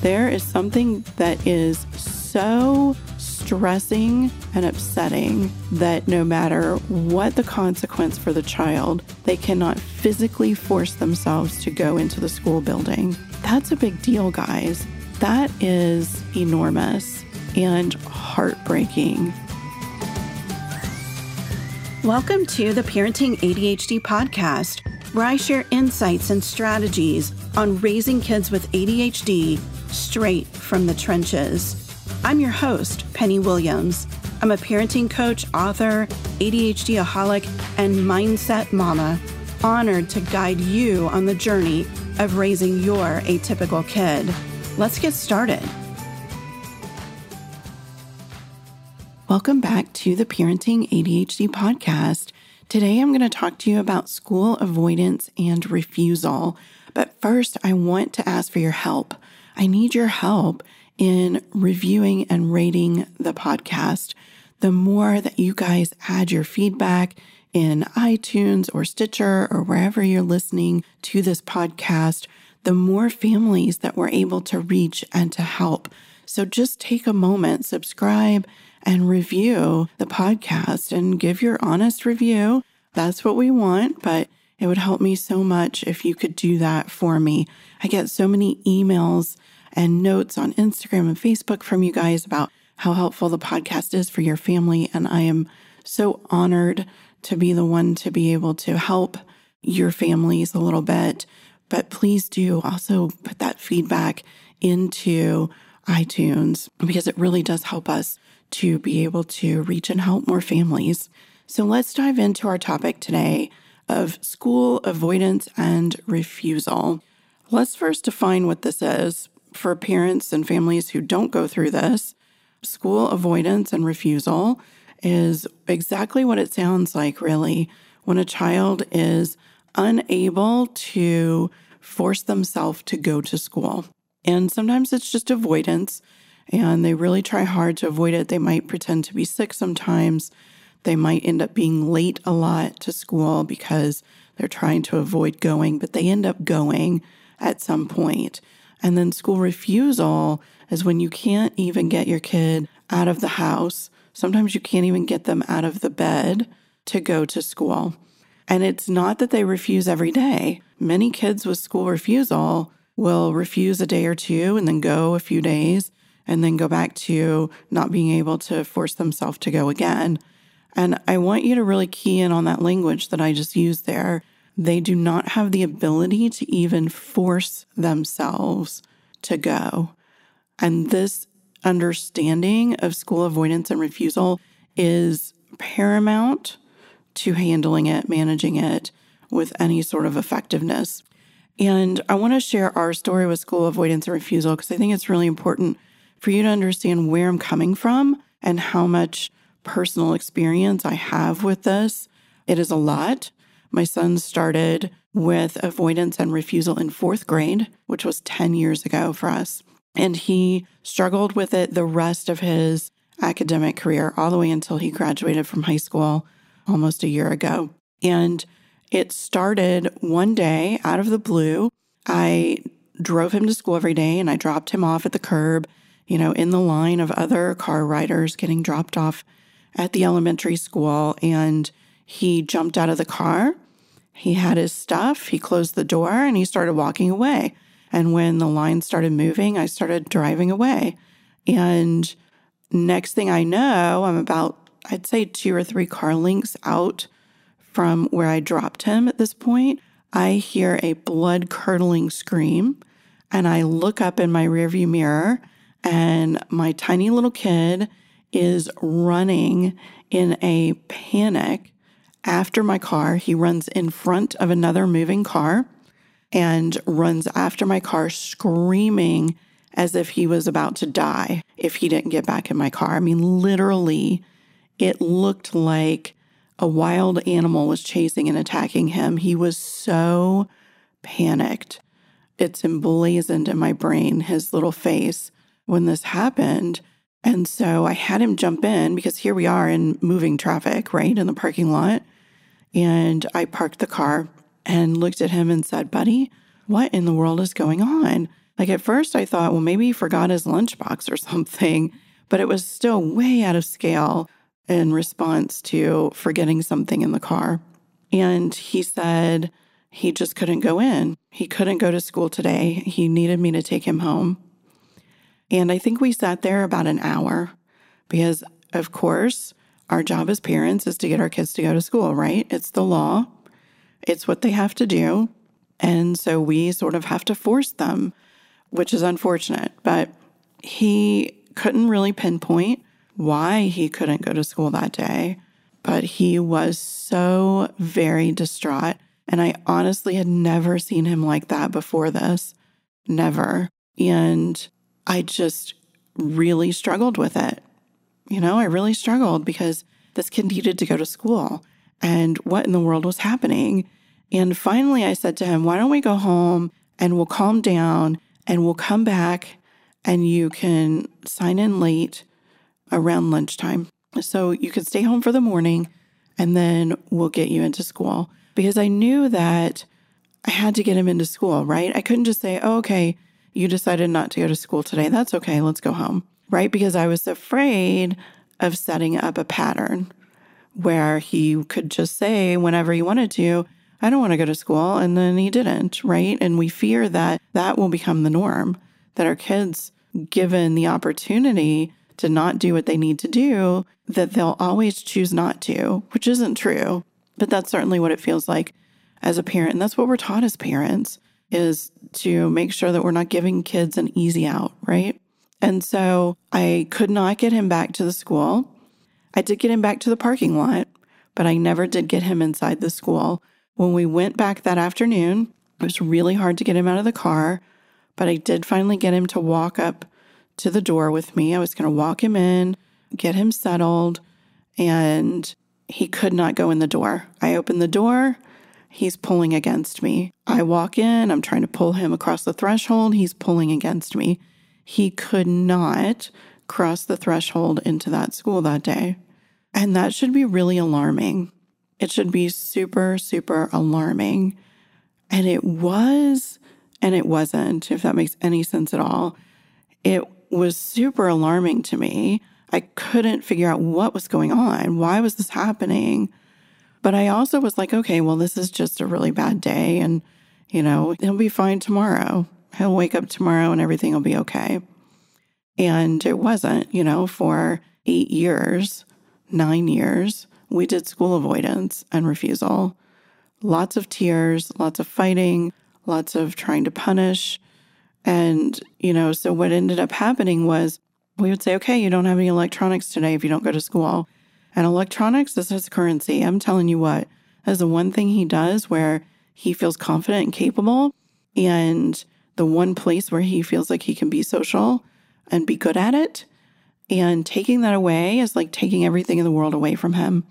There is something that is so stressing and upsetting that no matter what the consequence for the child, they cannot physically force themselves to go into the school building. That's a big deal, guys. That is enormous and heartbreaking. Welcome to the Parenting ADHD podcast, where I share insights and strategies on raising kids with ADHD straight from the trenches. I'm your host, Penny Williams. I'm a parenting coach, author, ADHD aholic, and mindset mama, honored to guide you on the journey of raising your atypical kid. Let's get started. Welcome back to the Parenting ADHD podcast. Today I'm going to talk to you about school avoidance and refusal. But first, I want to ask for your help. I need your help in reviewing and rating the podcast. The more that you guys add your feedback in iTunes or Stitcher or wherever you're listening to this podcast, the more families that we're able to reach and to help. So just take a moment, subscribe, and review the podcast and give your honest review. That's what we want, but it would help me so much if you could do that for me. I get so many emails and notes on Instagram and Facebook from you guys about how helpful the podcast is for your family. And I am so honored to be the one to be able to help your families a little bit. But please do also put that feedback into iTunes because it really does help us to be able to reach and help more families. So let's dive into our topic today of school avoidance and refusal. Let's first define what this is for parents and families who don't go through this, school avoidance and refusal is exactly what it sounds like, really, when a child is unable to force themselves to go to school. And sometimes it's just avoidance, and they really try hard to avoid it. They might pretend to be sick sometimes. They might end up being late a lot to school because they're trying to avoid going, but they end up going at some point. And then school refusal is when you can't even get your kid out of the house. Sometimes you can't even get them out of the bed to go to school. And it's not that they refuse every day. Many kids with school refusal will refuse a day or two and then go a few days and then go back to not being able to force themselves to go again. And I want you to really key in on that language that I just used there they do not have the ability to even force themselves to go. And this understanding of school avoidance and refusal is paramount to handling it, managing it with any sort of effectiveness. And I want to share our story with school avoidance and refusal because I think it's really important for you to understand where I'm coming from and how much personal experience I have with this. It is a lot. My son started with avoidance and refusal in fourth grade, which was 10 years ago for us. And he struggled with it the rest of his academic career, all the way until he graduated from high school almost a year ago. And it started one day out of the blue. I drove him to school every day and I dropped him off at the curb, you know, in the line of other car riders getting dropped off at the elementary school. And he jumped out of the car. He had his stuff. He closed the door and he started walking away. And when the line started moving, I started driving away. And next thing I know, I'm about, I'd say, two or three car lengths out from where I dropped him at this point. I hear a blood curdling scream and I look up in my rearview mirror and my tiny little kid is running in a panic after my car. He runs in front of another moving car and runs after my car, screaming as if he was about to die if he didn't get back in my car. I mean, literally, it looked like a wild animal was chasing and attacking him. He was so panicked. It's emblazoned in my brain, his little face when this happened. And so I had him jump in because here we are in moving traffic, right, in the parking lot. And I parked the car and looked at him and said, Buddy, what in the world is going on? Like at first, I thought, well, maybe he forgot his lunchbox or something, but it was still way out of scale in response to forgetting something in the car. And he said he just couldn't go in. He couldn't go to school today. He needed me to take him home. And I think we sat there about an hour because, of course, our job as parents is to get our kids to go to school, right? It's the law, it's what they have to do. And so we sort of have to force them, which is unfortunate. But he couldn't really pinpoint why he couldn't go to school that day, but he was so very distraught. And I honestly had never seen him like that before this. Never. And I just really struggled with it. You know, I really struggled because this kid needed to go to school and what in the world was happening. And finally, I said to him, Why don't we go home and we'll calm down and we'll come back and you can sign in late around lunchtime. So you can stay home for the morning and then we'll get you into school. Because I knew that I had to get him into school, right? I couldn't just say, oh, okay, you decided not to go to school today. That's okay. Let's go home, right? Because I was afraid of setting up a pattern where he could just say whenever he wanted to, I don't want to go to school. And then he didn't, right? And we fear that that will become the norm, that our kids, given the opportunity to not do what they need to do, that they'll always choose not to, which isn't true. But that's certainly what it feels like as a parent. And that's what we're taught as parents is to make sure that we're not giving kids an easy out, right? And so I could not get him back to the school. I did get him back to the parking lot, but I never did get him inside the school. When we went back that afternoon, it was really hard to get him out of the car, but I did finally get him to walk up to the door with me. I was going to walk him in, get him settled, and he could not go in the door. I opened the door. He's pulling against me. I walk in. I'm trying to pull him across the threshold. He's pulling against me. He could not cross the threshold into that school that day. And that should be really alarming. It should be super, super alarming. And it was, and it wasn't, if that makes any sense at all. It was super alarming to me. I couldn't figure out what was going on. Why was this happening? But I also was like, okay, well, this is just a really bad day. And, you know, he'll be fine tomorrow. He'll wake up tomorrow and everything will be okay. And it wasn't, you know, for eight years, nine years, we did school avoidance and refusal. Lots of tears, lots of fighting, lots of trying to punish. And, you know, so what ended up happening was we would say, okay, you don't have any electronics today if you don't go to school. And electronics is his currency. I'm telling you what, that's the one thing he does where he feels confident and capable. And the one place where he feels like he can be social and be good at it. And taking that away is like taking everything in the world away from him.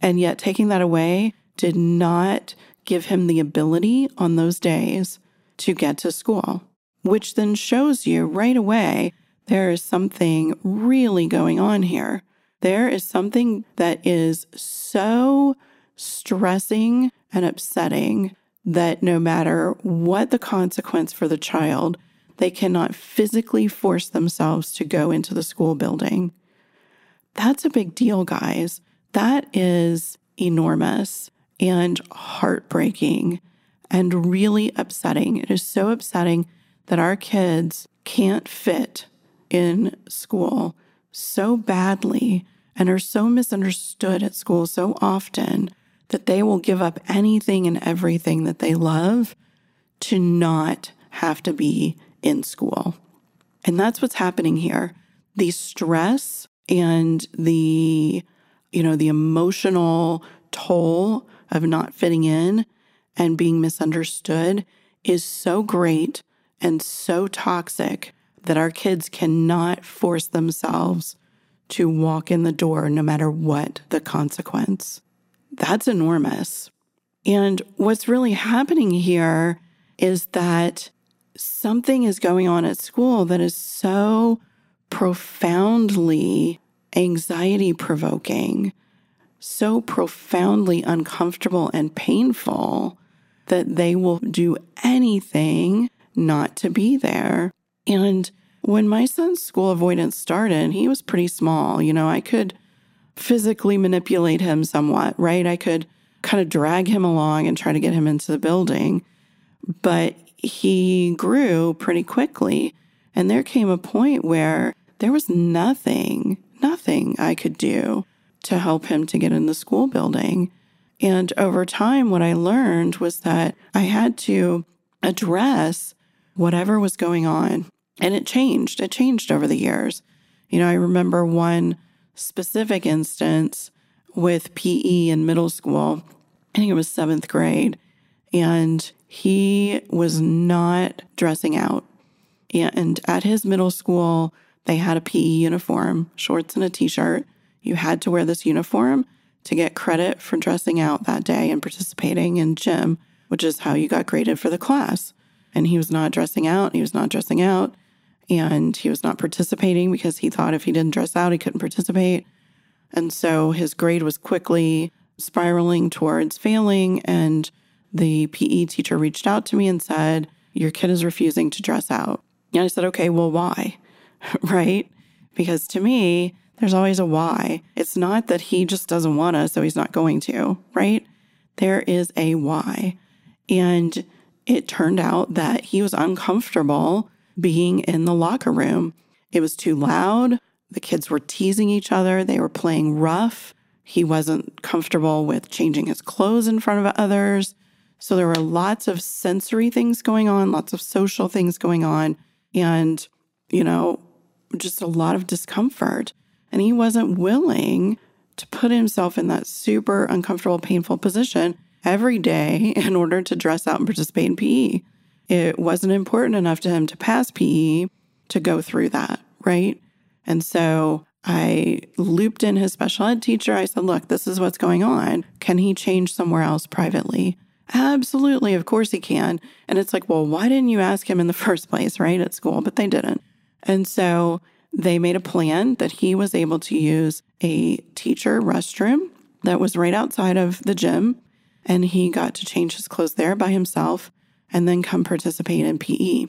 And yet, taking that away did not give him the ability on those days to get to school which then shows you right away there is something really going on here. There is something that is so stressing and upsetting that no matter what the consequence for the child, they cannot physically force themselves to go into the school building. That's a big deal, guys. That is enormous and heartbreaking and really upsetting. It is so upsetting that our kids can't fit in school so badly and are so misunderstood at school so often that they will give up anything and everything that they love to not have to be in school. And that's what's happening here. The stress and the you know the emotional toll of not fitting in and being misunderstood is so great and so toxic that our kids cannot force themselves to walk in the door no matter what the consequence. That's enormous. And what's really happening here is that something is going on at school that is so profoundly anxiety provoking, so profoundly uncomfortable and painful that they will do anything not to be there. And when my son's school avoidance started, he was pretty small. You know, I could physically manipulate him somewhat, right? I could kind of drag him along and try to get him into the building. But he grew pretty quickly. And there came a point where there was nothing, nothing I could do to help him to get in the school building. And over time, what I learned was that I had to address whatever was going on. And it changed. It changed over the years. You know, I remember one specific instance with PE in middle school. I think it was seventh grade. And he was not dressing out. And at his middle school, they had a PE uniform, shorts and a t shirt. You had to wear this uniform to get credit for dressing out that day and participating in gym, which is how you got graded for the class. And he was not dressing out. He was not dressing out. And he was not participating because he thought if he didn't dress out, he couldn't participate. And so his grade was quickly spiraling towards failing. And the PE teacher reached out to me and said, Your kid is refusing to dress out. And I said, Okay, well, why? right? Because to me, there's always a why. It's not that he just doesn't want to, so he's not going to, right? There is a why. And it turned out that he was uncomfortable being in the locker room. It was too loud. The kids were teasing each other. They were playing rough. He wasn't comfortable with changing his clothes in front of others. So there were lots of sensory things going on, lots of social things going on, and, you know, just a lot of discomfort. And he wasn't willing to put himself in that super uncomfortable, painful position every day in order to dress out and participate in PE. It wasn't important enough to him to pass PE to go through that, right? And so I looped in his special ed teacher. I said, Look, this is what's going on. Can he change somewhere else privately? Absolutely. Of course he can. And it's like, Well, why didn't you ask him in the first place, right? At school, but they didn't. And so they made a plan that he was able to use a teacher restroom that was right outside of the gym. And he got to change his clothes there by himself and then come participate in PE.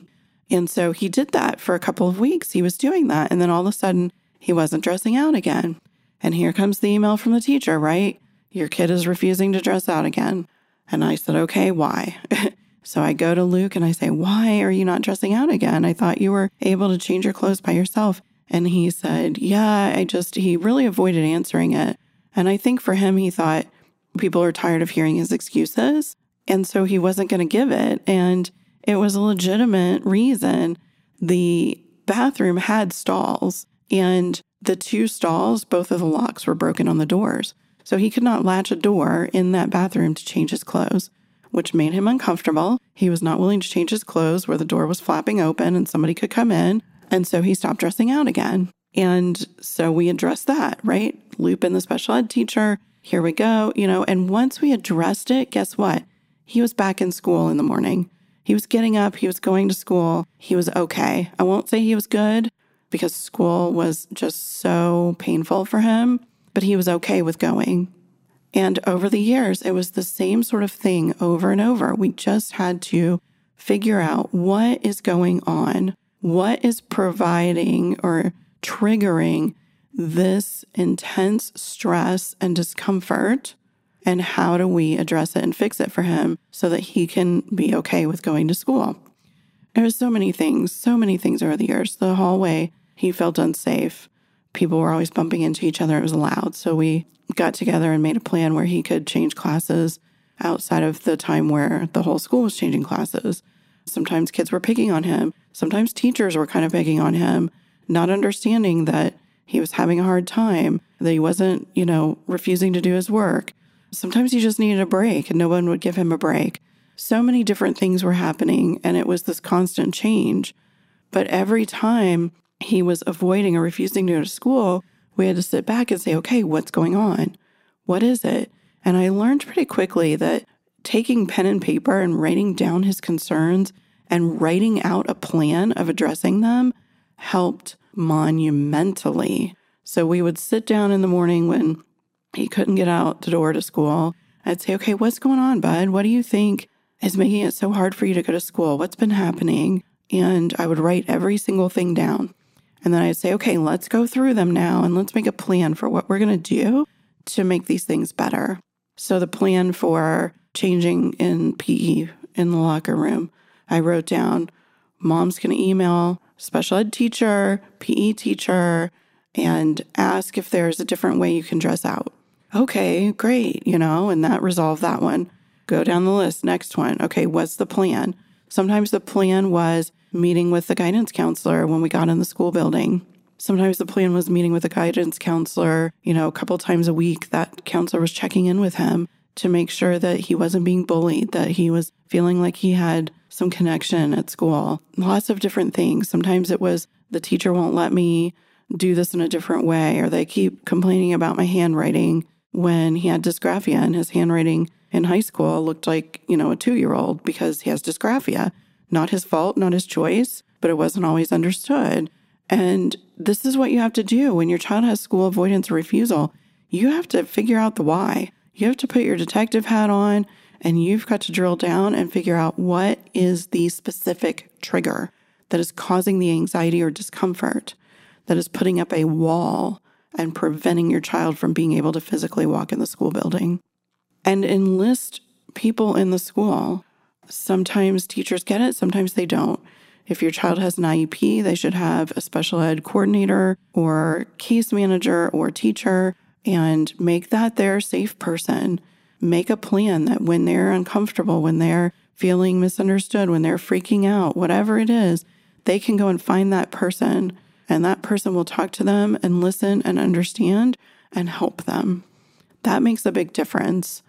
And so he did that for a couple of weeks. He was doing that. And then all of a sudden, he wasn't dressing out again. And here comes the email from the teacher, right? Your kid is refusing to dress out again. And I said, okay, why? so I go to Luke and I say, why are you not dressing out again? I thought you were able to change your clothes by yourself. And he said, yeah, I just, he really avoided answering it. And I think for him, he thought people are tired of hearing his excuses. And so he wasn't going to give it. And it was a legitimate reason. The bathroom had stalls, and the two stalls, both of the locks were broken on the doors. So he could not latch a door in that bathroom to change his clothes, which made him uncomfortable. He was not willing to change his clothes where the door was flapping open and somebody could come in. And so he stopped dressing out again. And so we addressed that, right? Loop in the special ed teacher. Here we go, you know. And once we addressed it, guess what? He was back in school in the morning. He was getting up, he was going to school. He was okay. I won't say he was good because school was just so painful for him, but he was okay with going. And over the years, it was the same sort of thing over and over. We just had to figure out what is going on, what is providing or triggering this intense stress and discomfort and how do we address it and fix it for him so that he can be okay with going to school. There There's so many things, so many things over the years. The hallway, he felt unsafe. People were always bumping into each other. It was loud. So we got together and made a plan where he could change classes outside of the time where the whole school was changing classes. Sometimes kids were picking on him. Sometimes teachers were kind of picking on him, not understanding that he was having a hard time, that he wasn't, you know, refusing to do his work. Sometimes he just needed a break and no one would give him a break. So many different things were happening and it was this constant change. But every time he was avoiding or refusing to go to school, we had to sit back and say, okay, what's going on? What is it? And I learned pretty quickly that taking pen and paper and writing down his concerns and writing out a plan of addressing them helped monumentally. So we would sit down in the morning when he couldn't get out the door to school. I'd say, okay, what's going on, bud? What do you think is making it so hard for you to go to school? What's been happening? And I would write every single thing down. And then I'd say, okay, let's go through them now and let's make a plan for what we're going to do to make these things better. So, the plan for changing in PE in the locker room, I wrote down mom's going to email special ed teacher, PE teacher, and ask if there's a different way you can dress out. Okay, great, you know, and that resolved that one. Go down the list. Next one. Okay, what's the plan? Sometimes the plan was meeting with the guidance counselor when we got in the school building. Sometimes the plan was meeting with a guidance counselor, you know, a couple times a week. That counselor was checking in with him to make sure that he wasn't being bullied, that he was feeling like he had some connection at school. Lots of different things. Sometimes it was the teacher won't let me do this in a different way, or they keep complaining about my handwriting when he had dysgraphia and his handwriting in high school looked like, you know, a two year old because he has dysgraphia. Not his fault, not his choice, but it wasn't always understood. And this is what you have to do when your child has school avoidance or refusal. You have to figure out the why. You have to put your detective hat on and you've got to drill down and figure out what is the specific trigger that is causing the anxiety or discomfort, that is putting up a wall and preventing your child from being able to physically walk in the school building. And enlist people in the school. Sometimes teachers get it, sometimes they don't. If your child has an IEP, they should have a special ed coordinator or case manager or teacher and make that their safe person. Make a plan that when they're uncomfortable, when they're feeling misunderstood, when they're freaking out, whatever it is, they can go and find that person and that person will talk to them and listen and understand and help them. That makes a big difference.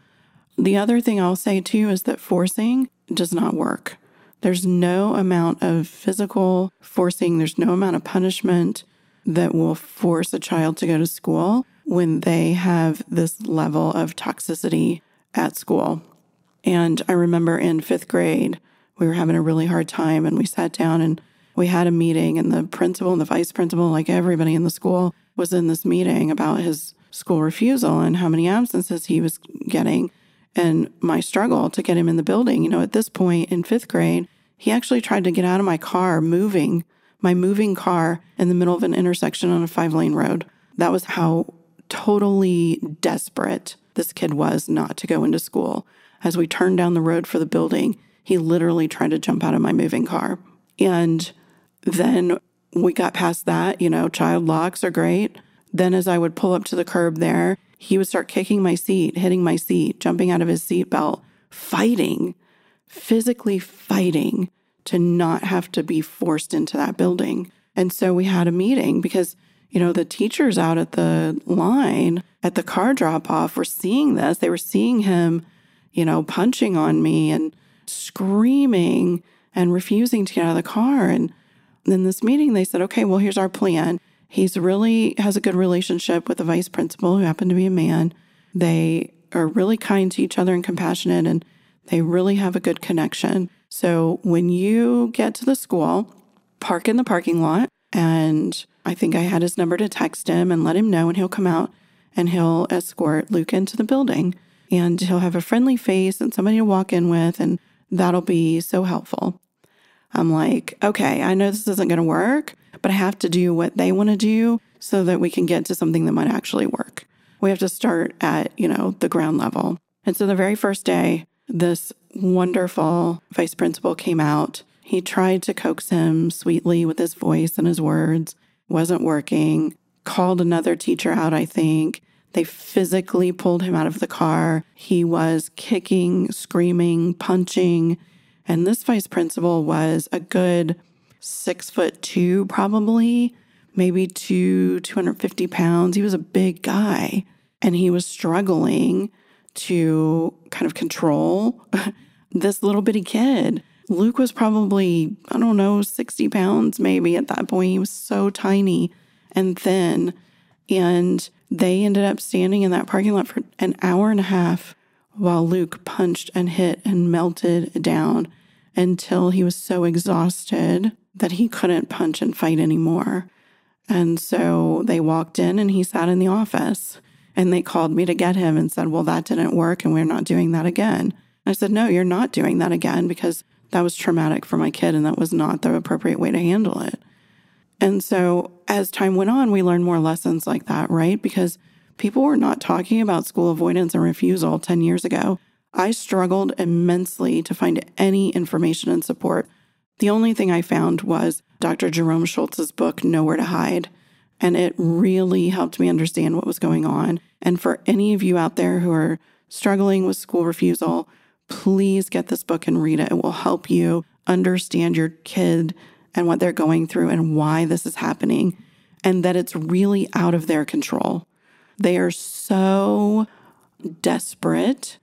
The other thing I'll say too is that forcing does not work. There's no amount of physical forcing, there's no amount of punishment that will force a child to go to school when they have this level of toxicity at school. And I remember in fifth grade, we were having a really hard time and we sat down and we had a meeting, and the principal and the vice principal, like everybody in the school, was in this meeting about his school refusal and how many absences he was getting and my struggle to get him in the building. You know, at this point in fifth grade, he actually tried to get out of my car, moving my moving car in the middle of an intersection on a five lane road. That was how totally desperate this kid was not to go into school. As we turned down the road for the building, he literally tried to jump out of my moving car. And then we got past that, you know, child locks are great. Then as I would pull up to the curb there, he would start kicking my seat, hitting my seat, jumping out of his seatbelt, fighting, physically fighting to not have to be forced into that building. And so we had a meeting because, you know, the teachers out at the line at the car drop off were seeing this. They were seeing him, you know, punching on me and screaming and refusing to get out of the car. And in this meeting, they said, okay, well, here's our plan. He's really has a good relationship with the vice principal, who happened to be a man. They are really kind to each other and compassionate, and they really have a good connection. So when you get to the school, park in the parking lot. And I think I had his number to text him and let him know, and he'll come out and he'll escort Luke into the building. And he'll have a friendly face and somebody to walk in with, and that'll be so helpful. I'm like, okay, I know this isn't going to work, but I have to do what they want to do so that we can get to something that might actually work. We have to start at, you know, the ground level. And so the very first day, this wonderful vice principal came out. He tried to coax him sweetly with his voice and his words, wasn't working. Called another teacher out, I think. They physically pulled him out of the car. He was kicking, screaming, punching. And this vice principal was a good six foot two, probably, maybe two, 250 pounds. He was a big guy and he was struggling to kind of control this little bitty kid. Luke was probably, I don't know, 60 pounds maybe at that point. He was so tiny and thin. And they ended up standing in that parking lot for an hour and a half while Luke punched and hit and melted down until he was so exhausted that he couldn't punch and fight anymore. And so they walked in and he sat in the office and they called me to get him and said, Well, that didn't work and we're not doing that again. I said, No, you're not doing that again because that was traumatic for my kid and that was not the appropriate way to handle it. And so as time went on, we learned more lessons like that, right? Because people were not talking about school avoidance and refusal 10 years ago. I struggled immensely to find any information and support. The only thing I found was Dr. Jerome Schultz's book, Nowhere to Hide. And it really helped me understand what was going on. And for any of you out there who are struggling with school refusal, please get this book and read it. It will help you understand your kid and what they're going through and why this is happening, and that it's really out of their control. They are so desperate,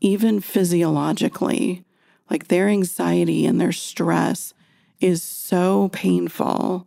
even physiologically. Like their anxiety and their stress is so painful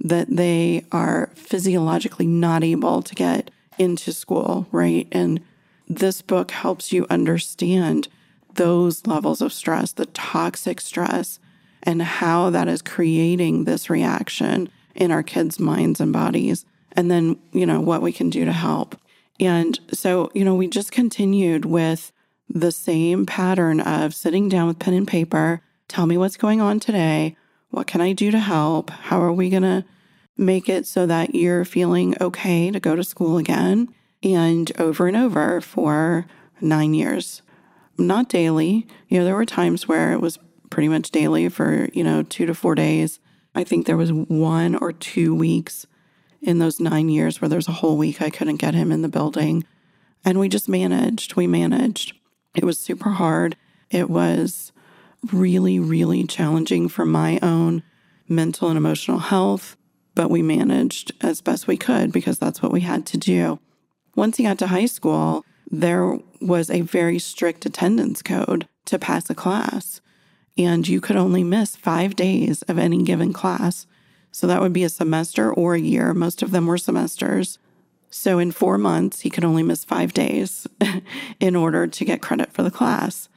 that they are physiologically not able to get into school, right? And this book helps you understand those levels of stress, the toxic stress, and how that is creating this reaction in our kids' minds and bodies. And then, you know, what we can do to help. And so, you know, we just continued with the same pattern of sitting down with pen and paper. Tell me what's going on today. What can I do to help? How are we going to make it so that you're feeling okay to go to school again? And over and over for nine years not daily. You know, there were times where it was pretty much daily for, you know, two to four days. I think there was one or two weeks in those nine years where there's a whole week I couldn't get him in the building. And we just managed. We managed. It was super hard. It was really, really challenging for my own mental and emotional health, but we managed as best we could because that's what we had to do. Once he got to high school, there was a very strict attendance code to pass a class, and you could only miss five days of any given class. So that would be a semester or a year. Most of them were semesters. So in four months, he could only miss five days in order to get credit for the class.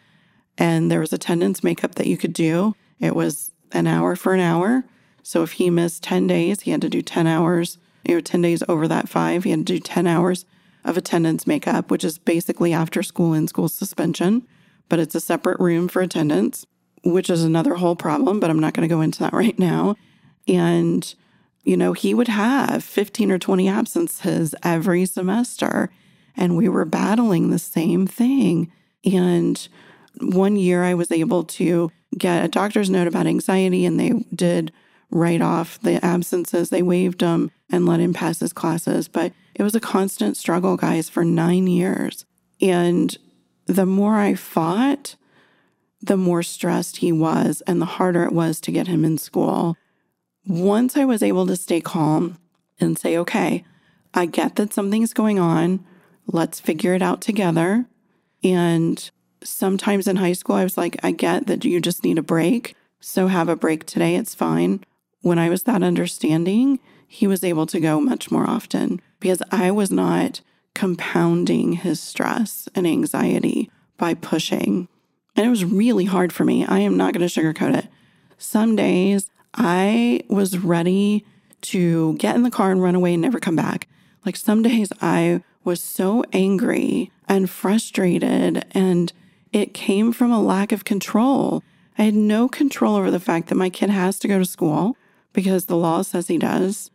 And there was attendance makeup that you could do. It was an hour for an hour. So if he missed 10 days, he had to do 10 hours. You know, 10 days over that five, he had to do 10 hours of attendance makeup, which is basically after school and school suspension, but it's a separate room for attendance, which is another whole problem, but I'm not going to go into that right now. And, you know, he would have 15 or 20 absences every semester, and we were battling the same thing. And one year I was able to get a doctor's note about anxiety, and they did write off the absences. They waived them and let him pass his classes. But it was a constant struggle, guys, for nine years. And the more I fought, the more stressed he was and the harder it was to get him in school. Once I was able to stay calm and say, okay, I get that something's going on. Let's figure it out together. And sometimes in high school, I was like, I get that you just need a break. So have a break today. It's fine. When I was that understanding, he was able to go much more often because I was not compounding his stress and anxiety by pushing. And it was really hard for me. I am not going to sugarcoat it. Some days I was ready to get in the car and run away and never come back. Like some days I was so angry and frustrated, and it came from a lack of control. I had no control over the fact that my kid has to go to school because the law says he does.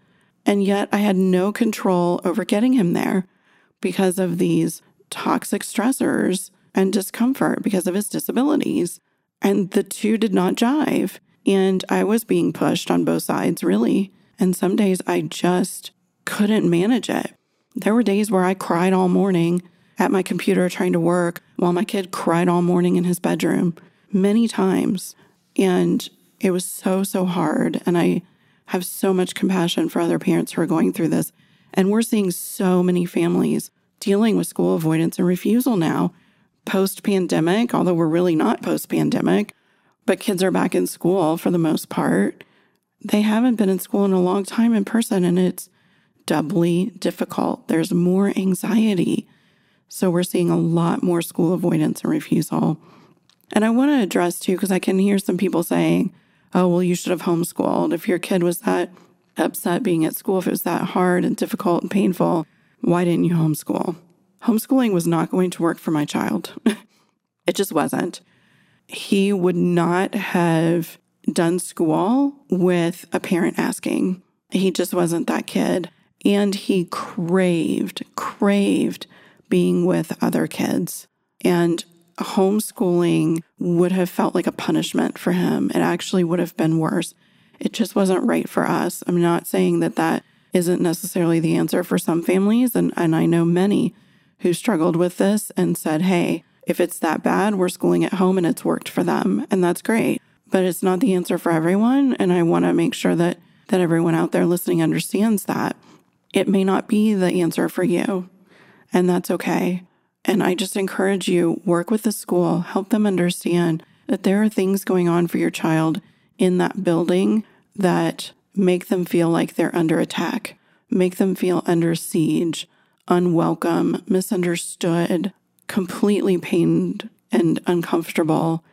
And yet I had no control over getting him there because of these toxic stressors and discomfort because of his disabilities. And the two did not jive. And I was being pushed on both sides, really. And some days I just couldn't manage it. There were days where I cried all morning at my computer trying to work while my kid cried all morning in his bedroom many times. And it was so, so hard. And I have so much compassion for other parents who are going through this. And we're seeing so many families dealing with school avoidance and refusal now, post pandemic, although we're really not post pandemic, but kids are back in school for the most part. They haven't been in school in a long time in person, and it's doubly difficult. There's more anxiety. So we're seeing a lot more school avoidance and refusal. And I want to address too, because I can hear some people saying, oh, well, you should have homeschooled. If your kid was that upset being at school, if it was that hard and difficult and painful, why didn't you homeschool? Homeschooling was not going to work for my child. It just wasn't. He would not have done school with a parent asking. He just wasn't that kid. And he craved, craved being with other kids. And homeschooling would have felt like a punishment for him. It actually would have been worse. It just wasn't right for us. I'm not saying that that isn't necessarily the answer for some families. And, and I know many who struggled with this and said, hey, if it's that bad, we're schooling at home and it's worked for them. And that's great. But it's not the answer for everyone. And I want to make sure that that everyone out there listening understands that. It may not be the answer for you. And that's okay. And I just encourage you work with the school, help them understand that there are things going on for your child in that building that make them feel like they're under attack, make them feel under siege, unwelcome, misunderstood, completely pained and uncomfortable,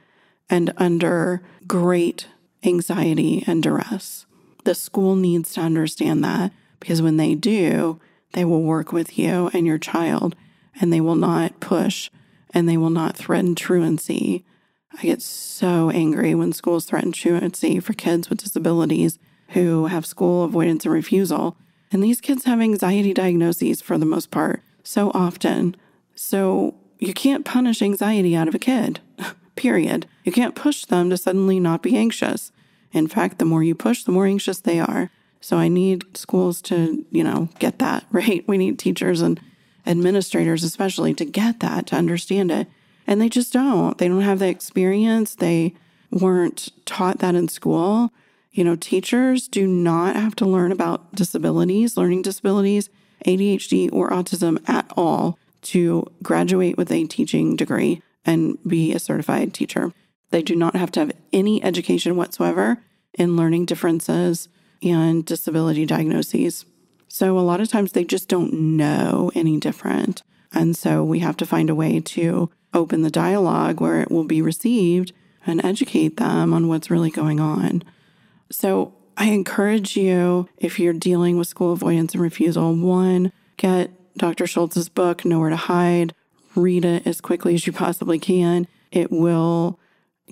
and under great anxiety and duress. The school needs to understand that because when they do, they will work with you and your child and they will not push and they will not threaten truancy. I get so angry when schools threaten truancy for kids with disabilities who have school avoidance and refusal. And these kids have anxiety diagnoses for the most part so often. So you can't punish anxiety out of a kid, period. You can't push them to suddenly not be anxious. In fact, the more you push, the more anxious they are. So I need schools to, you know, get that, right? We need teachers and administrators, especially, to get that, to understand it. And they just don't. They don't have the experience. They weren't taught that in school. You know, teachers do not have to learn about disabilities, learning disabilities, ADHD, or autism at all to graduate with a teaching degree and be a certified teacher. They do not have to have any education whatsoever in learning differences and disability diagnoses. So, a lot of times they just don't know any different. And so, we have to find a way to open the dialogue where it will be received and educate them on what's really going on. So I encourage you, if you're dealing with school avoidance and refusal, one, get Dr. Schultz's book, Nowhere to Hide, read it as quickly as you possibly can. It will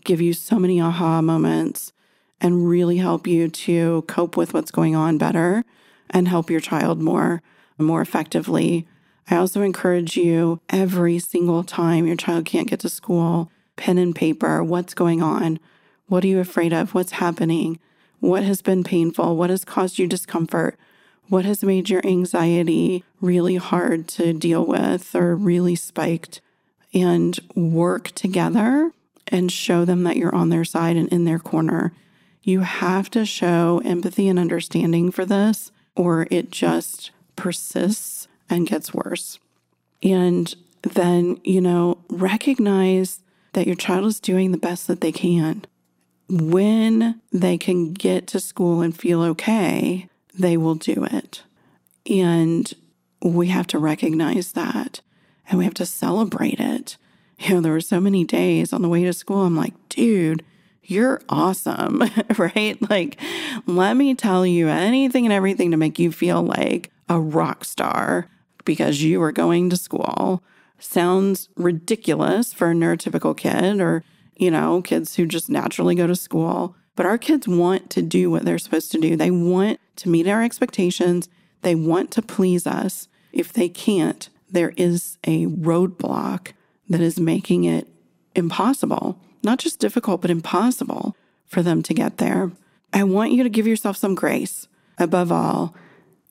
give you so many aha moments and really help you to cope with what's going on better and help your child more more effectively. I also encourage you every single time your child can't get to school, pen and paper, what's going on? What are you afraid of? What's happening? What has been painful? What has caused you discomfort? What has made your anxiety really hard to deal with or really spiked? And work together and show them that you're on their side and in their corner. You have to show empathy and understanding for this, or it just persists and gets worse. And then, you know, recognize that your child is doing the best that they can when they can get to school and feel okay, they will do it. And we have to recognize that and we have to celebrate it. You know, there were so many days on the way to school, I'm like, dude, you're awesome, right? Like, let me tell you anything and everything to make you feel like a rock star because you are going to school. Sounds ridiculous for a neurotypical kid or you know, kids who just naturally go to school. But our kids want to do what they're supposed to do. They want to meet our expectations. They want to please us. If they can't, there is a roadblock that is making it impossible, not just difficult, but impossible for them to get there. I want you to give yourself some grace. Above all,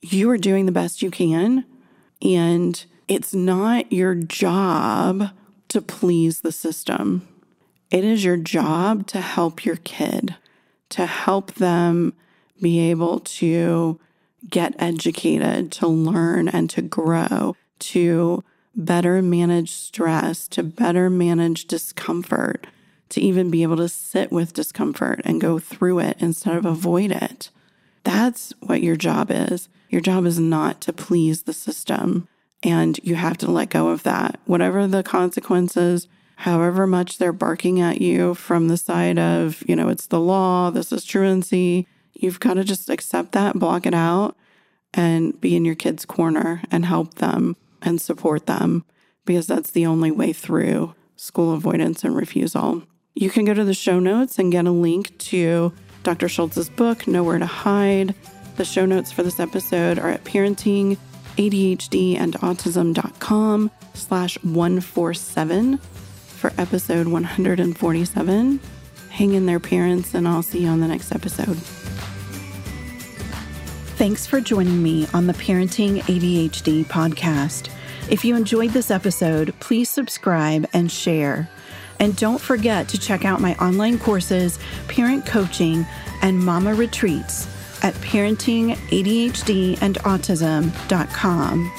you are doing the best you can, and it's not your job to please the system. It is your job to help your kid, to help them be able to get educated, to learn and to grow, to better manage stress, to better manage discomfort, to even be able to sit with discomfort and go through it instead of avoid it. That's what your job is. Your job is not to please the system. And you have to let go of that. Whatever the consequences, however much they're barking at you from the side of, you know, it's the law, this is truancy, you've got to just accept that, block it out, and be in your kids' corner and help them and support them because that's the only way through school avoidance and refusal. You can go to the show notes and get a link to Dr. Schultz's book, Nowhere to Hide. The show notes for this episode are at parenting, ADHD, and autism.com slash 147 for episode 147. Hang in there, parents, and I'll see you on the next episode. Thanks for joining me on the Parenting ADHD podcast. If you enjoyed this episode, please subscribe and share. And don't forget to check out my online courses, parent coaching, and mama retreats at parentingadhdandautism.com.